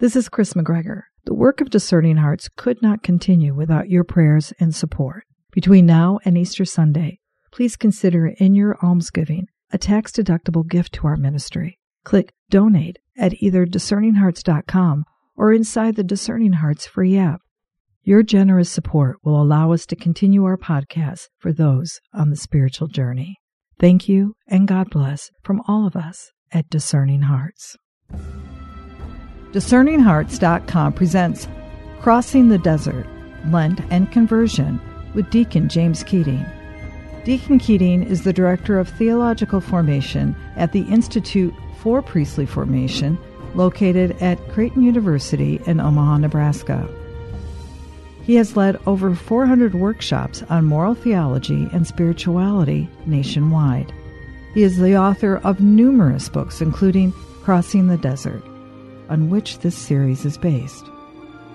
This is Kris McGregor. The work of Discerning Hearts could not continue without your prayers and support. Between now and Easter Sunday, please consider in your almsgiving a tax deductible gift to our ministry. Click Donate at either discerninghearts.com or inside the Discerning Hearts free app. Your generous support will allow us to continue our podcast for those on the spiritual journey. Thank you and God bless from all of us at Discerning Hearts. DiscerningHearts.com presents Crossing the Desert Lent and Conversion with Deacon James Keating. Deacon Keating is the Director of Theological Formation at the Institute for Priestly Formation, located at Creighton University in Omaha, Nebraska. He has led over 400 workshops on moral theology and spirituality nationwide. He is the author of numerous books, including Crossing the Desert on which this series is based.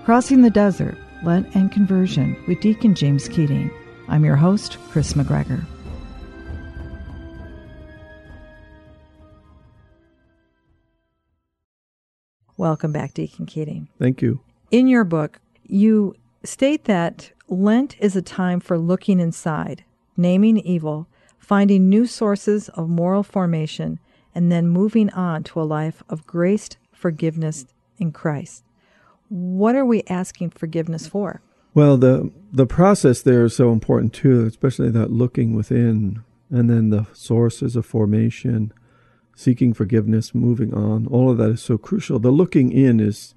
Crossing the Desert, Lent and Conversion with Deacon James Keating. I'm your host, Kris McGregor. Welcome back, Deacon Keating. Thank you. In your book, you state that Lent is a time for looking inside, naming evil, finding new sources of moral formation, and then moving on to a life of graced forgiveness in Christ. What are we asking forgiveness for? Well, the the process there is so important too, especially that looking within and then the sources of formation, seeking forgiveness, moving on. All of that is so crucial. The looking in is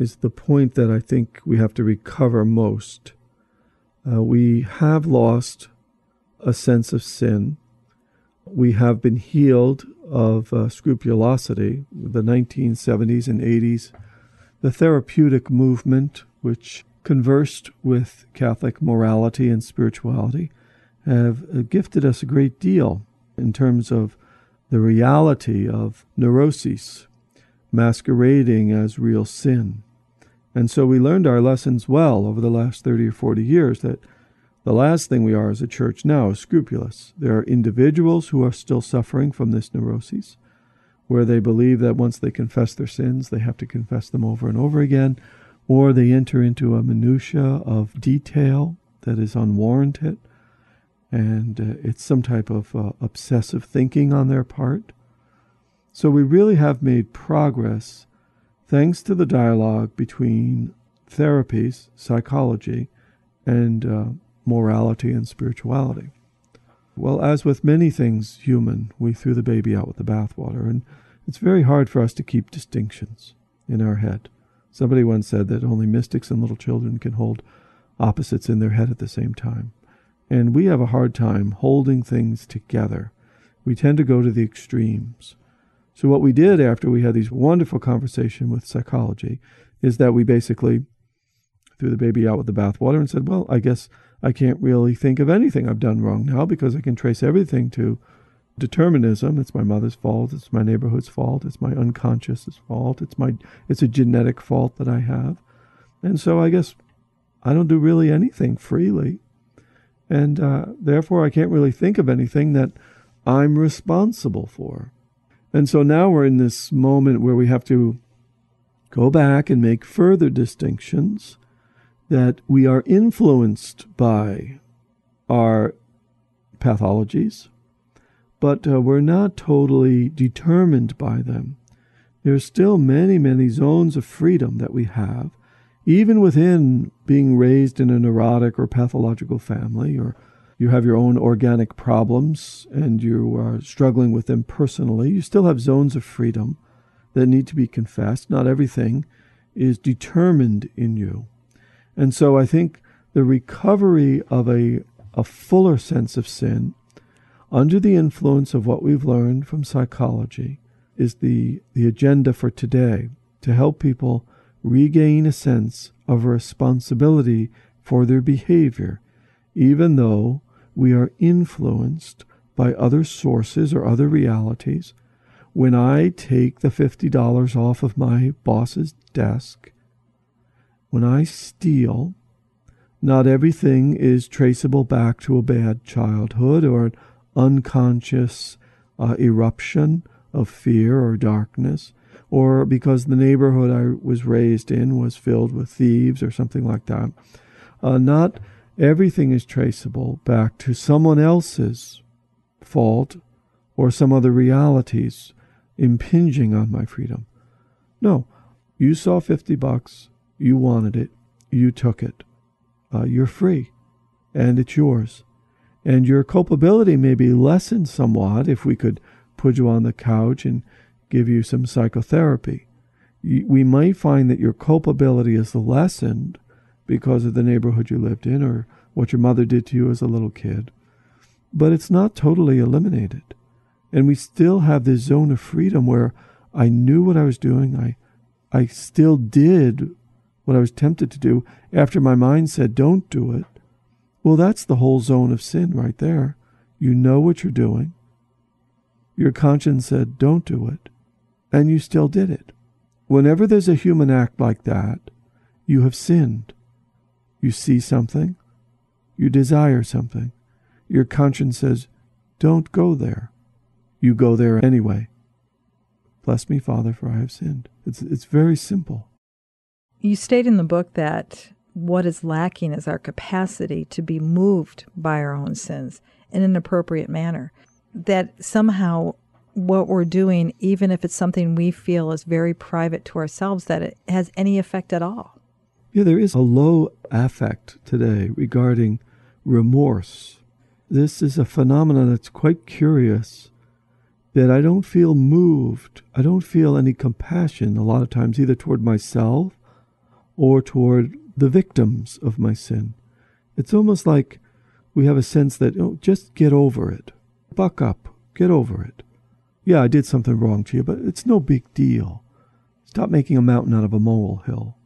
is the point that I think we have to recover most. Uh, we have lost a sense of sin. We have been healed of uh, scrupulosity, the 1970s and 80s, the therapeutic movement, which conversed with Catholic morality and spirituality, have uh, gifted us a great deal in terms of the reality of neuroses masquerading as real sin. And so we learned our lessons well over the last 30 or 40 years that the last thing we are as a church now is scrupulous. There are individuals who are still suffering from this neuroses, where they believe that once they confess their sins, they have to confess them over and over again, or they enter into a minutia of detail that is unwarranted, and uh, it's some type of uh, obsessive thinking on their part. So we really have made progress thanks to the dialogue between therapies, psychology, and uh, morality and spirituality. Well, as with many things human, we threw the baby out with the bathwater, and it's very hard for us to keep distinctions in our head. Somebody once said that only mystics and little children can hold opposites in their head at the same time. And we have a hard time holding things together. We tend to go to the extremes. So what we did after we had these wonderful conversation with psychology is that we basically threw the baby out with the bathwater and said, well, I guess I can't really think of anything I've done wrong now because I can trace everything to determinism. It's my mother's fault. It's my neighborhood's fault. It's my unconscious fault. It's my it's a genetic fault that I have, and so I guess I don't do really anything freely, and uh, therefore I can't really think of anything that I'm responsible for. And so now we're in this moment where we have to go back and make further distinctions that we are influenced by our pathologies, but uh, we're not totally determined by them. There's still many, many zones of freedom that we have, even within being raised in a neurotic or pathological family, or you have your own organic problems and you are struggling with them personally. You still have zones of freedom that need to be confessed. Not everything is determined in you. And so I think the recovery of a, a fuller sense of sin under the influence of what we've learned from psychology is the, the agenda for today to help people regain a sense of responsibility for their behavior, even though we are influenced by other sources or other realities. When I take the $50 off of my boss's desk, when I steal, not everything is traceable back to a bad childhood or an unconscious uh, eruption of fear or darkness. or because the neighborhood I was raised in was filled with thieves or something like that. Uh, not everything is traceable back to someone else's fault or some other realities impinging on my freedom. No, you saw 50 bucks, you wanted it, you took it. Uh, you're free, and it's yours. And your culpability may be lessened somewhat if we could put you on the couch and give you some psychotherapy. We might find that your culpability is lessened because of the neighborhood you lived in or what your mother did to you as a little kid. But it's not totally eliminated. And we still have this zone of freedom where I knew what I was doing. I, I still did what I was tempted to do after my mind said, don't do it. Well, that's the whole zone of sin right there. You know what you're doing. Your conscience said, don't do it and you still did it. Whenever there's a human act like that, you have sinned. You see something, you desire something. Your conscience says, Don't go there. You go there anyway. Bless me, Father, for I have sinned. It's, it's very simple. You state in the book that what is lacking is our capacity to be moved by our own sins in an appropriate manner. That somehow what we're doing, even if it's something we feel is very private to ourselves, that it has any effect at all. Yeah, there is a low affect today regarding remorse. This is a phenomenon that's quite curious that I don't feel moved. I don't feel any compassion a lot of times, either toward myself or toward the victims of my sin. It's almost like we have a sense that, oh, just get over it. Buck up. Get over it yeah, I did something wrong to you, but it's no big deal. Stop making a mountain out of a molehill.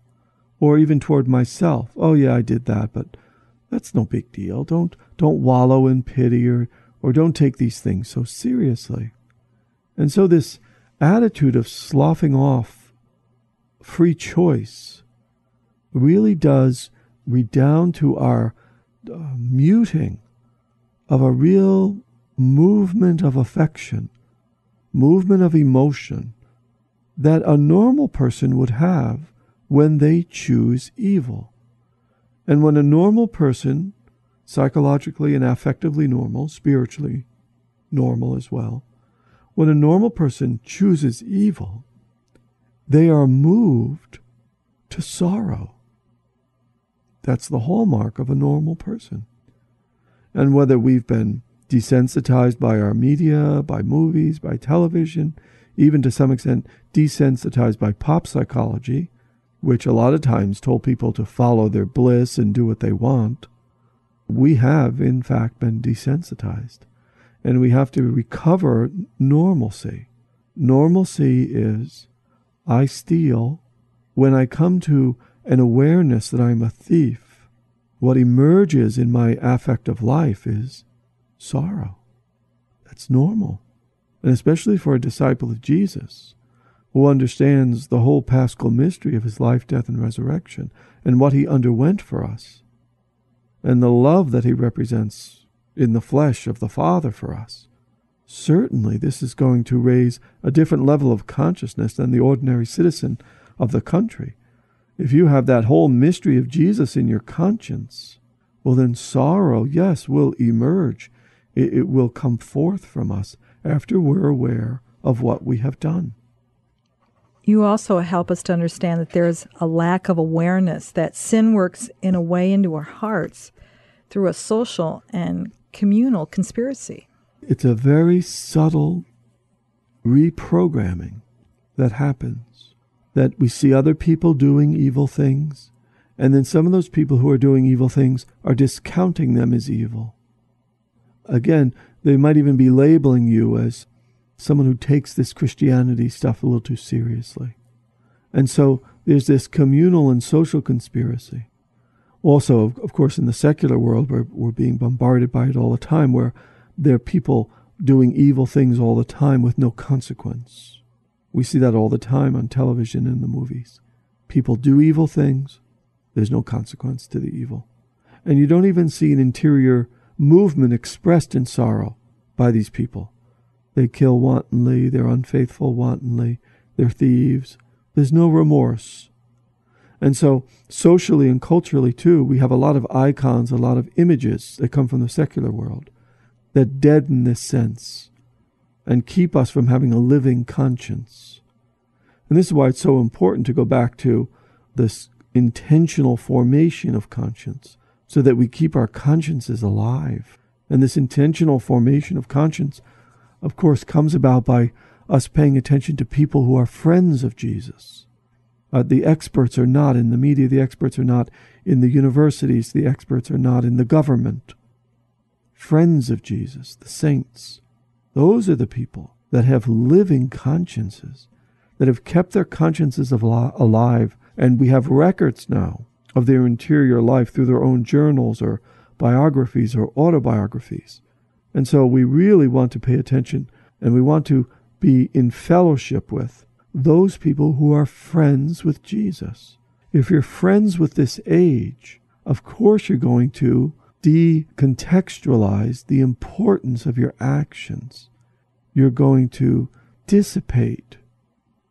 Or even toward myself. Oh yeah, I did that, but that's no big deal. Don't don't wallow in pity or or don't take these things so seriously. And so this attitude of sloughing off free choice really does redound to our uh, muting of a real movement of affection movement of emotion that a normal person would have when they choose evil. And when a normal person, psychologically and affectively normal, spiritually normal as well, when a normal person chooses evil, they are moved to sorrow. That's the hallmark of a normal person. And whether we've been desensitized by our media, by movies, by television, even to some extent desensitized by pop psychology, which a lot of times told people to follow their bliss and do what they want. We have, in fact, been desensitized. And we have to recover normalcy. Normalcy is I steal when I come to an awareness that I'm a thief. What emerges in my affective life is sorrow. That's normal. And especially for a disciple of Jesus who understands the whole paschal mystery of his life, death, and resurrection and what he underwent for us and the love that he represents in the flesh of the Father for us. Certainly, this is going to raise a different level of consciousness than the ordinary citizen of the country. If you have that whole mystery of Jesus in your conscience, well, then sorrow, yes, will emerge it, it will come forth from us after we're aware of what we have done. You also help us to understand that there's a lack of awareness that sin works in a way into our hearts through a social and communal conspiracy. It's a very subtle reprogramming that happens. That we see other people doing evil things, and then some of those people who are doing evil things are discounting them as evil. Again, they might even be labeling you as someone who takes this Christianity stuff a little too seriously. And so there's this communal and social conspiracy. Also, of, course, in the secular world, we're, we're being bombarded by it all the time, where there are people doing evil things all the time with no consequence. We see that all the time on television and the movies. People do evil things, there's no consequence to the evil. And you don't even see an interior movement expressed in sorrow by these people. They kill wantonly, they're unfaithful wantonly, they're thieves. There's no remorse. And so, socially and culturally, too, we have a lot of icons, a lot of images that come from the secular world that deaden this sense and keep us from having a living conscience. And this is why it's so important to go back to this intentional formation of conscience so that we keep our consciences alive. And this intentional formation of conscience, of course, comes about by us paying attention to people who are friends of Jesus. Uh, the experts are not in the media, the experts are not in the universities, the experts are not in the government. Friends of Jesus, the saints, those are the people that have living consciences, that have kept their consciences alive, and we have records now of their interior life through their own journals or biographies or autobiographies. And so we really want to pay attention and we want to be in fellowship with those people who are friends with Jesus. If you're friends with this age, of course you're going to decontextualize the importance of your actions. You're going to dissipate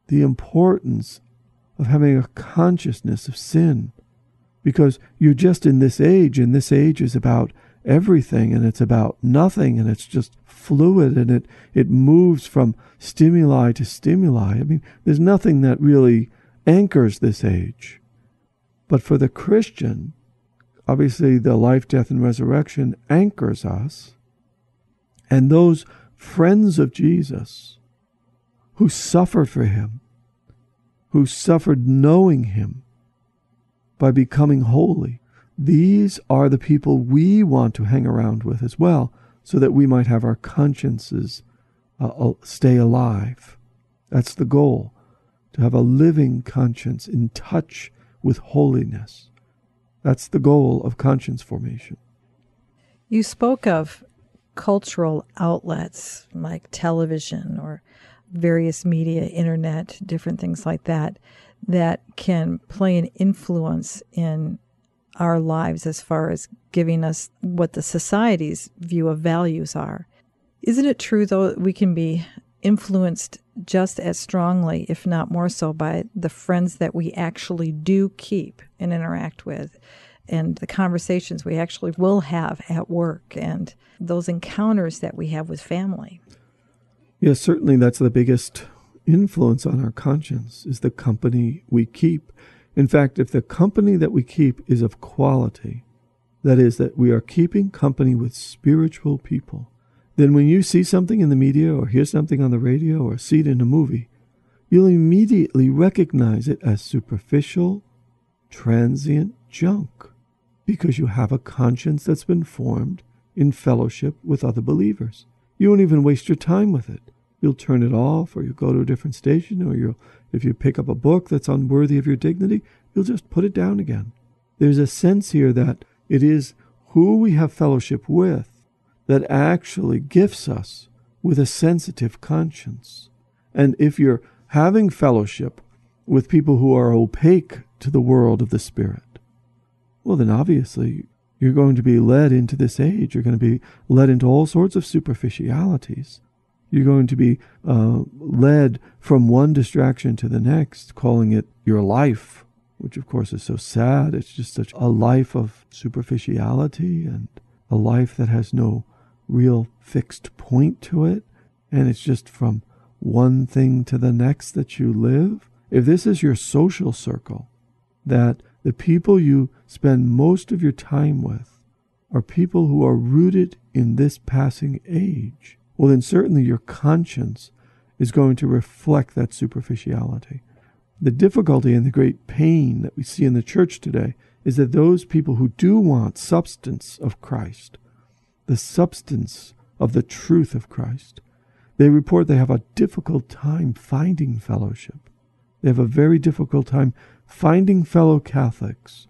the importance of having a consciousness of sin because you're just in this age, and this age is about everything and it's about nothing and it's just fluid and it, it moves from stimuli to stimuli. I mean, there's nothing that really anchors this age. But for the Christian, obviously the life, death, and resurrection anchors us. And those friends of Jesus who suffered for him, who suffered knowing him by becoming holy, these are the people we want to hang around with as well, so that we might have our consciences uh, stay alive. That's the goal, to have a living conscience in touch with holiness. That's the goal of conscience formation. You spoke of cultural outlets like television or various media, internet, different things like that, that can play an influence in our lives as far as giving us what the society's view of values are. Isn't it true, though, that we can be influenced just as strongly, if not more so, by the friends that we actually do keep and interact with? and the conversations we actually will have at work and those encounters that we have with family. Yes, certainly that's the biggest influence on our conscience is the company we keep. In fact, if the company that we keep is of quality, that is, that we are keeping company with spiritual people, then when you see something in the media or hear something on the radio or see it in a movie, you'll immediately recognize it as superficial, transient junk because you have a conscience that's been formed in fellowship with other believers. You won't even waste your time with it. You'll turn it off, or you'll go to a different station, or you'll, if you pick up a book that's unworthy of your dignity, you'll just put it down again. There's a sense here that it is who we have fellowship with that actually gifts us with a sensitive conscience. And if you're having fellowship with people who are opaque to the world of the Spirit, well, then obviously you're going to be led into this age. You're going to be led into all sorts of superficialities. You're going to be uh, led from one distraction to the next, calling it your life, which of course is so sad. It's just such a life of superficiality and a life that has no real fixed point to it. And it's just from one thing to the next that you live. If this is your social circle, that the people you spend most of your time with are people who are rooted in this passing age, well, then certainly your conscience is going to reflect that superficiality. The difficulty and the great pain that we see in the church today is that those people who do want substance of Christ, the substance of the truth of Christ, they report they have a difficult time finding fellowship. They have a very difficult time finding fellow Catholics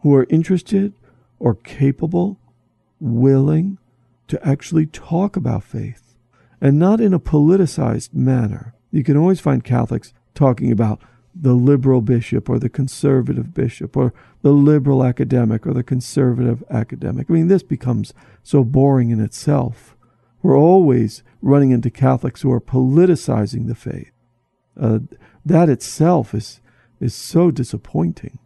who are interested or capable, willing to actually talk about faith and not in a politicized manner. You can always find Catholics talking about the liberal bishop or the conservative bishop or the liberal academic or the conservative academic. I mean, this becomes so boring in itself. We're always running into Catholics who are politicizing the faith Uh, that itself is is so disappointing.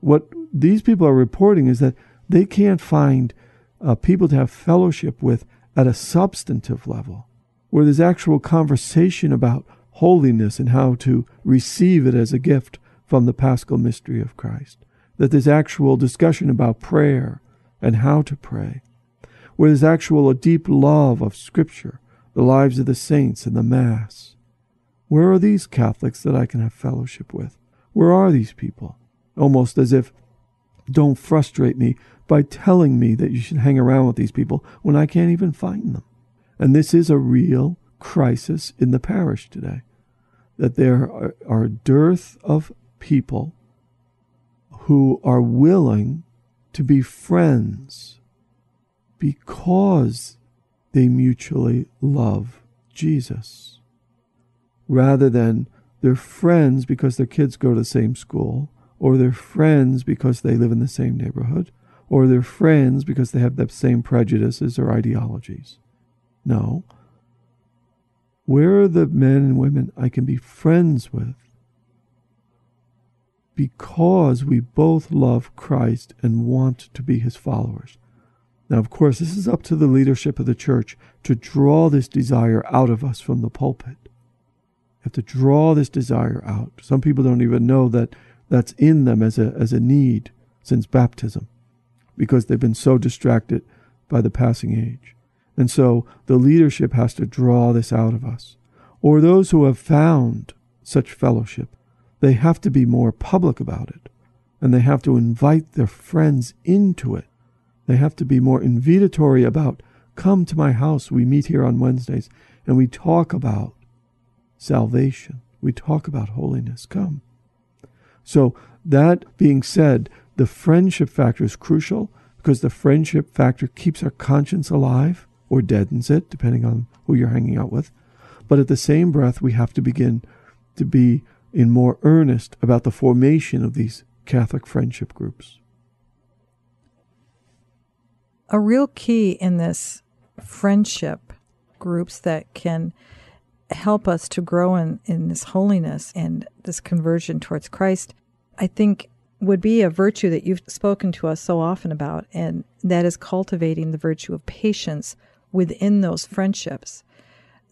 What these people are reporting is that they can't find uh, people to have fellowship with at a substantive level, where there's actual conversation about holiness and how to receive it as a gift from the paschal mystery of Christ. That there's actual discussion about prayer and how to pray, where there's actual a deep love of Scripture, the lives of the saints, and the Mass. Where are these Catholics that I can have fellowship with? Where are these people? Almost as if, don't frustrate me by telling me that you should hang around with these people when I can't even find them. And this is a real crisis in the parish today. That there are, a dearth of people who are willing to be friends because they mutually love Jesus, rather than they're friends because their kids go to the same school, or they're friends because they live in the same neighborhood, or they're friends because they have the same prejudices or ideologies. No. Where are the men and women I can be friends with? Because we both love Christ and want to be his followers. Now, of course, this is up to the leadership of the church to draw this desire out of us from the pulpit. Have to draw this desire out. Some people don't even know that that's in them as a, as a need since baptism because they've been so distracted by the passing age. And so the leadership has to draw this out of us. Or those who have found such fellowship, they have to be more public about it. And they have to invite their friends into it. They have to be more invitatory about, come to my house. We meet here on Wednesdays and we talk about salvation. We talk about holiness. Come. So, that being said, the friendship factor is crucial because the friendship factor keeps our conscience alive or deadens it, depending on who you're hanging out with. But at the same breath, we have to begin to be in more earnest about the formation of these Catholic friendship groups. A real key in this friendship groups that can help us to grow in, in this holiness and this conversion towards Christ, I think would be a virtue that you've spoken to us so often about, and that is cultivating the virtue of patience within those friendships.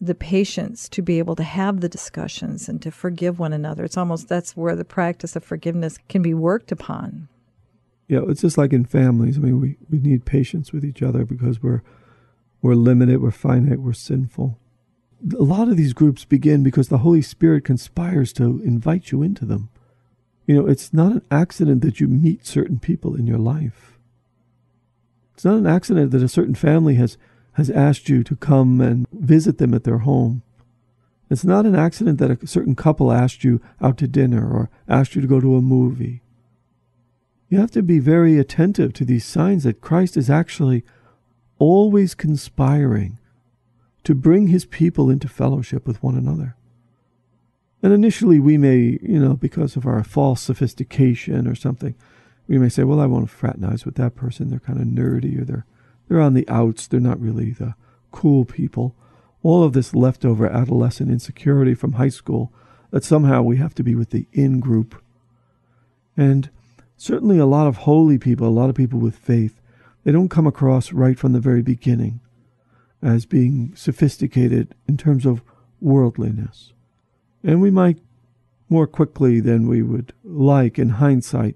The patience to be able to have the discussions and to forgive one another. It's almost that's where the practice of forgiveness can be worked upon. Yeah, it's just like in families. I mean, we, we need patience with each other because we're we're limited, we're finite, we're sinful. A lot of these groups begin because the Holy Spirit conspires to invite you into them. You know, it's not an accident that you meet certain people in your life. It's not an accident that a certain family has, has asked you to come and visit them at their home. It's not an accident that a certain couple asked you out to dinner or asked you to go to a movie. You have to be very attentive to these signs that Christ is actually always conspiring to bring his people into fellowship with one another. And initially, we may, you know, because of our false sophistication or something, we may say, well, I won't fraternize with that person. They're kind of nerdy or they're, they're on the outs. They're not really the cool people. All of this leftover adolescent insecurity from high school that somehow we have to be with the in group. And certainly a lot of holy people, a lot of people with faith, they don't come across right from the very beginning as being sophisticated in terms of worldliness. And we might more quickly than we would like in hindsight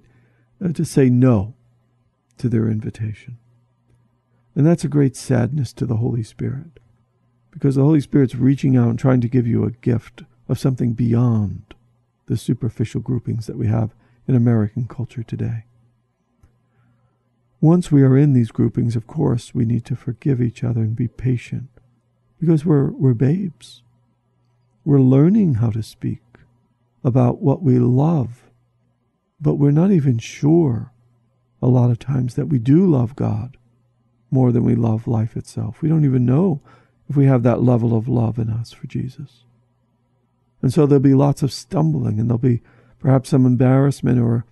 uh, to say no to their invitation. And that's a great sadness to the Holy Spirit because the Holy Spirit's reaching out and trying to give you a gift of something beyond the superficial groupings that we have in American culture today. Once we are in these groupings, of course, we need to forgive each other and be patient because we're, we're babes. We're learning how to speak about what we love, but we're not even sure a lot of times that we do love God more than we love life itself. We don't even know if we have that level of love in us for Jesus. And so there'll be lots of stumbling and there'll be perhaps some embarrassment or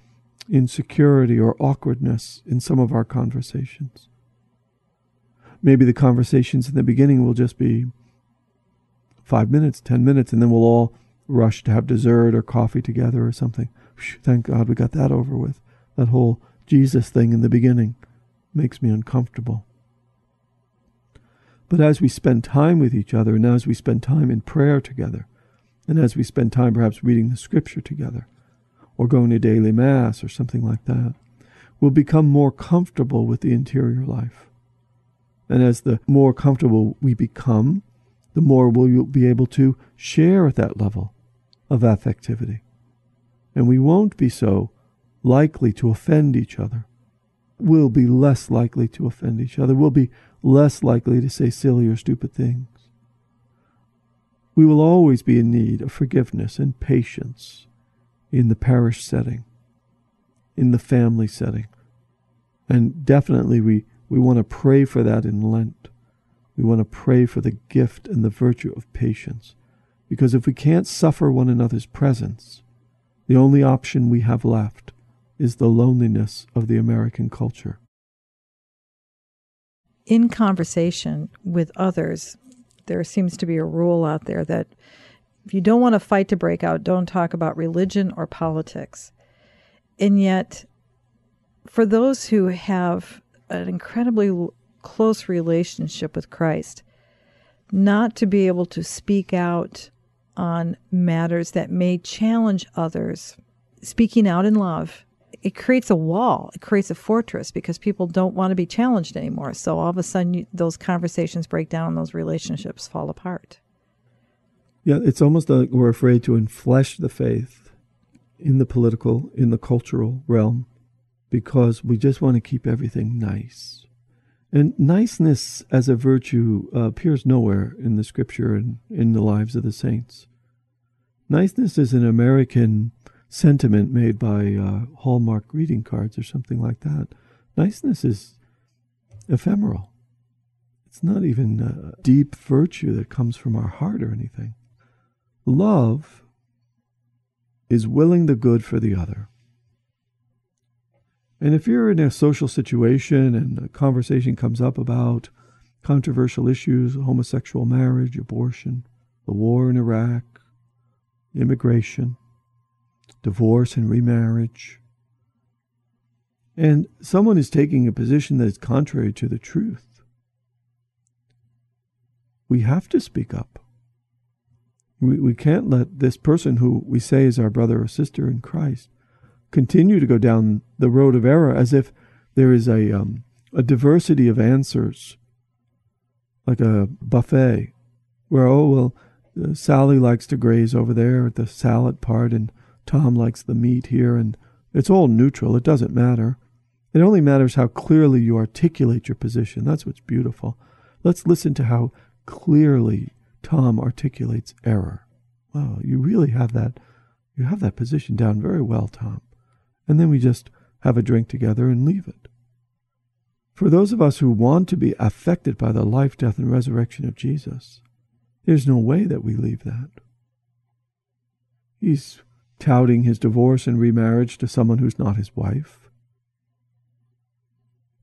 insecurity or awkwardness in some of our conversations. Maybe the conversations in the beginning will just be five minutes, ten minutes, and then we'll all rush to have dessert or coffee together or something. Thank God we got that over with. That whole Jesus thing in the beginning makes me uncomfortable. But as we spend time with each other, and as we spend time in prayer together, and as we spend time perhaps reading the scripture together, or going to daily mass or something like that, we'll become more comfortable with the interior life. And as the more comfortable we become, the more we'll be able to share at that level of affectivity. And we won't be so likely to offend each other. We'll be less likely to offend each other. We'll be less likely to say silly or stupid things. We will always be in need of forgiveness and patience in the parish setting, in the family setting. And definitely we, we want to pray for that in Lent. We want to pray for the gift and the virtue of patience. Because if we can't suffer one another's presence, the only option we have left is the loneliness of the American culture. In conversation with others, there seems to be a rule out there that if you don't want a fight to break out, don't talk about religion or politics. And yet, for those who have an incredibly close relationship with Christ, not to be able to speak out on matters that may challenge others, speaking out in love, it creates a wall, it creates a fortress because people don't want to be challenged anymore. So all of a sudden, you, those conversations break down and those relationships fall apart. Yeah, it's almost like we're afraid to enflesh the faith in the political, in the cultural realm, because we just want to keep everything nice. And niceness as a virtue uh, appears nowhere in the scripture and in the lives of the saints. Niceness is an American sentiment made by uh, Hallmark greeting cards or something like that. Niceness is ephemeral. It's not even a deep virtue that comes from our heart or anything. Love is willing the good for the other. And if you're in a social situation and a conversation comes up about controversial issues, homosexual marriage, abortion, the war in Iraq, immigration, divorce and remarriage, and someone is taking a position that is contrary to the truth, we have to speak up. We, we can't let this person who we say is our brother or sister in Christ continue to go down the road of error as if there is a, um, a diversity of answers, like a buffet, where, oh, well, uh, Sally likes to graze over there at the salad part, and Tom likes the meat here, and it's all neutral. It doesn't matter. It only matters how clearly you articulate your position. That's what's beautiful. Let's listen to how clearly Tom articulates error. Wow, you really have that you have that position down very well, Tom and then we just have a drink together and leave it. For those of us who want to be affected by the life, death, and resurrection of Jesus, there's no way that we leave that. He's touting his divorce and remarriage to someone who's not his wife.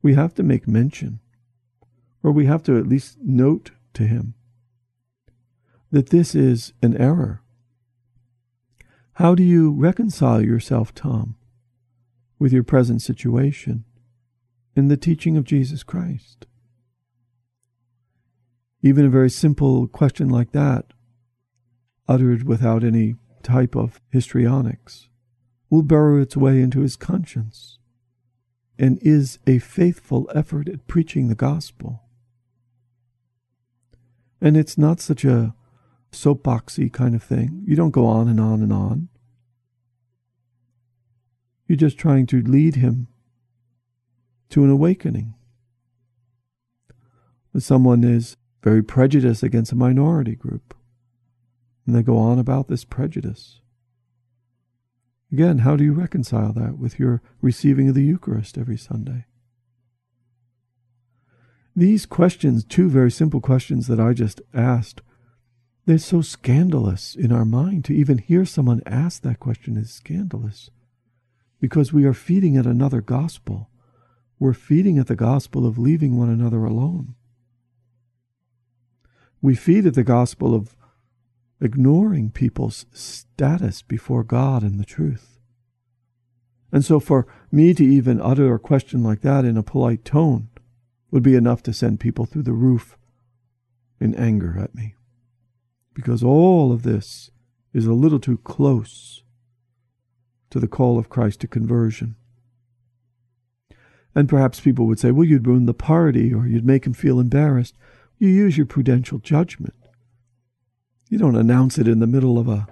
We have to make mention, or we have to at least note to him that this is an error. How do you reconcile yourself, Tom, with your present situation in the teaching of Jesus Christ. Even a very simple question like that, uttered without any type of histrionics, will burrow its way into his conscience and is a faithful effort at preaching the gospel. And it's not such a soapboxy kind of thing. You don't go on and on and on. You're just trying to lead him to an awakening. When someone is very prejudiced against a minority group, and they go on about this prejudice. Again, how do you reconcile that with your receiving of the Eucharist every Sunday? These questions, two very simple questions that I just asked, they're so scandalous in our mind. To even hear someone ask that question is scandalous because we are feeding at another gospel. We're feeding at the gospel of leaving one another alone. We feed at the gospel of ignoring people's status before God and the truth. And so for me to even utter a question like that in a polite tone would be enough to send people through the roof in anger at me. Because all of this is a little too close to the call of Christ to conversion. And perhaps people would say, well, you'd ruin the party or you'd make him feel embarrassed. You use your prudential judgment. You don't announce it in the middle of a,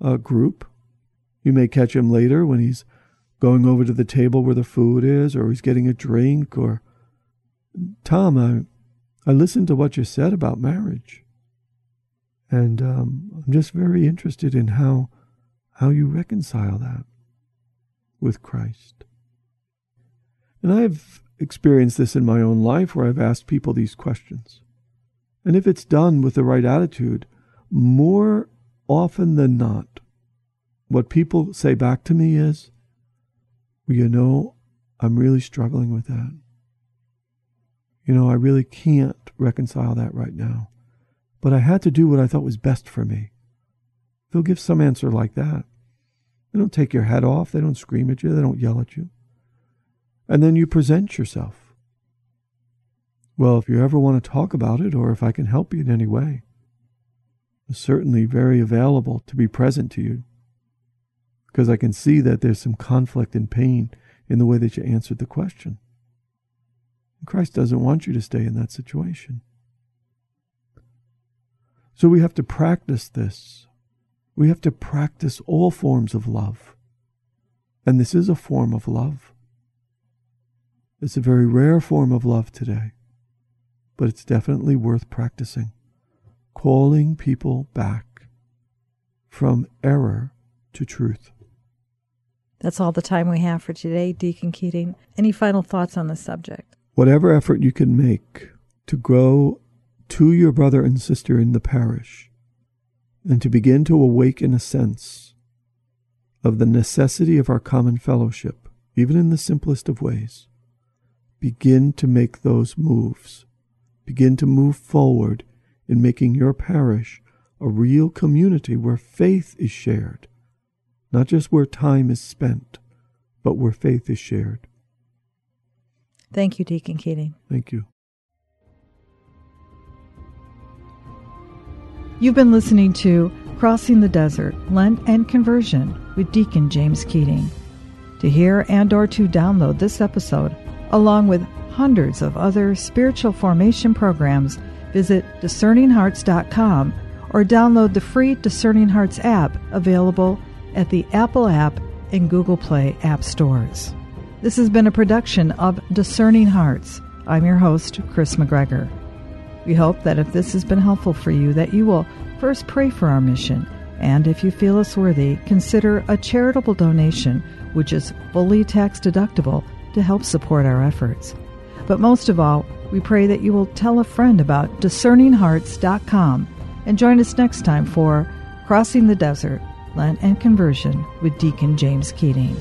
a group. You may catch him later when he's going over to the table where the food is or he's getting a drink or Tom, I, I listened to what you said about marriage. And um, I'm just very interested in how, how you reconcile that with Christ. And I've experienced this in my own life where I've asked people these questions. And if it's done with the right attitude, more often than not, what people say back to me is, well, you know, I'm really struggling with that. You know, I really can't reconcile that right now. But I had to do what I thought was best for me. They'll give some answer like that. They don't take your head off. They don't scream at you. They don't yell at you. And then you present yourself. Well, if you ever want to talk about it or if I can help you in any way, certainly very available to be present to you because I can see that there's some conflict and pain in the way that you answered the question. Christ doesn't want you to stay in that situation. So we have to practice this. We have to practice all forms of love. And this is a form of love. It's a very rare form of love today, but it's definitely worth practicing calling people back from error to truth. That's all the time we have for today, Deacon Keating. Any final thoughts on the subject? Whatever effort you can make to grow to your brother and sister in the parish and to begin to awaken a sense of the necessity of our common fellowship, even in the simplest of ways, begin to make those moves. Begin to move forward in making your parish a real community where faith is shared, not just where time is spent, but where faith is shared. Thank you, Deacon Keating. Thank you. You've been listening to Crossing the Desert, Lent and Conversion with Deacon James Keating. To hear and or to download this episode, along with hundreds of other spiritual formation programs, visit discerninghearts.com or download the free Discerning Hearts app available at the Apple app and Google Play app stores. This has been a production of Discerning Hearts. I'm your host, Kris McGregor. We hope that if this has been helpful for you, that you will first pray for our mission, and if you feel us worthy, consider a charitable donation, which is fully tax deductible, to help support our efforts. But most of all, we pray that you will tell a friend about discerninghearts.com and join us next time for Crossing the Desert, Lent and Conversion with Deacon James Keating.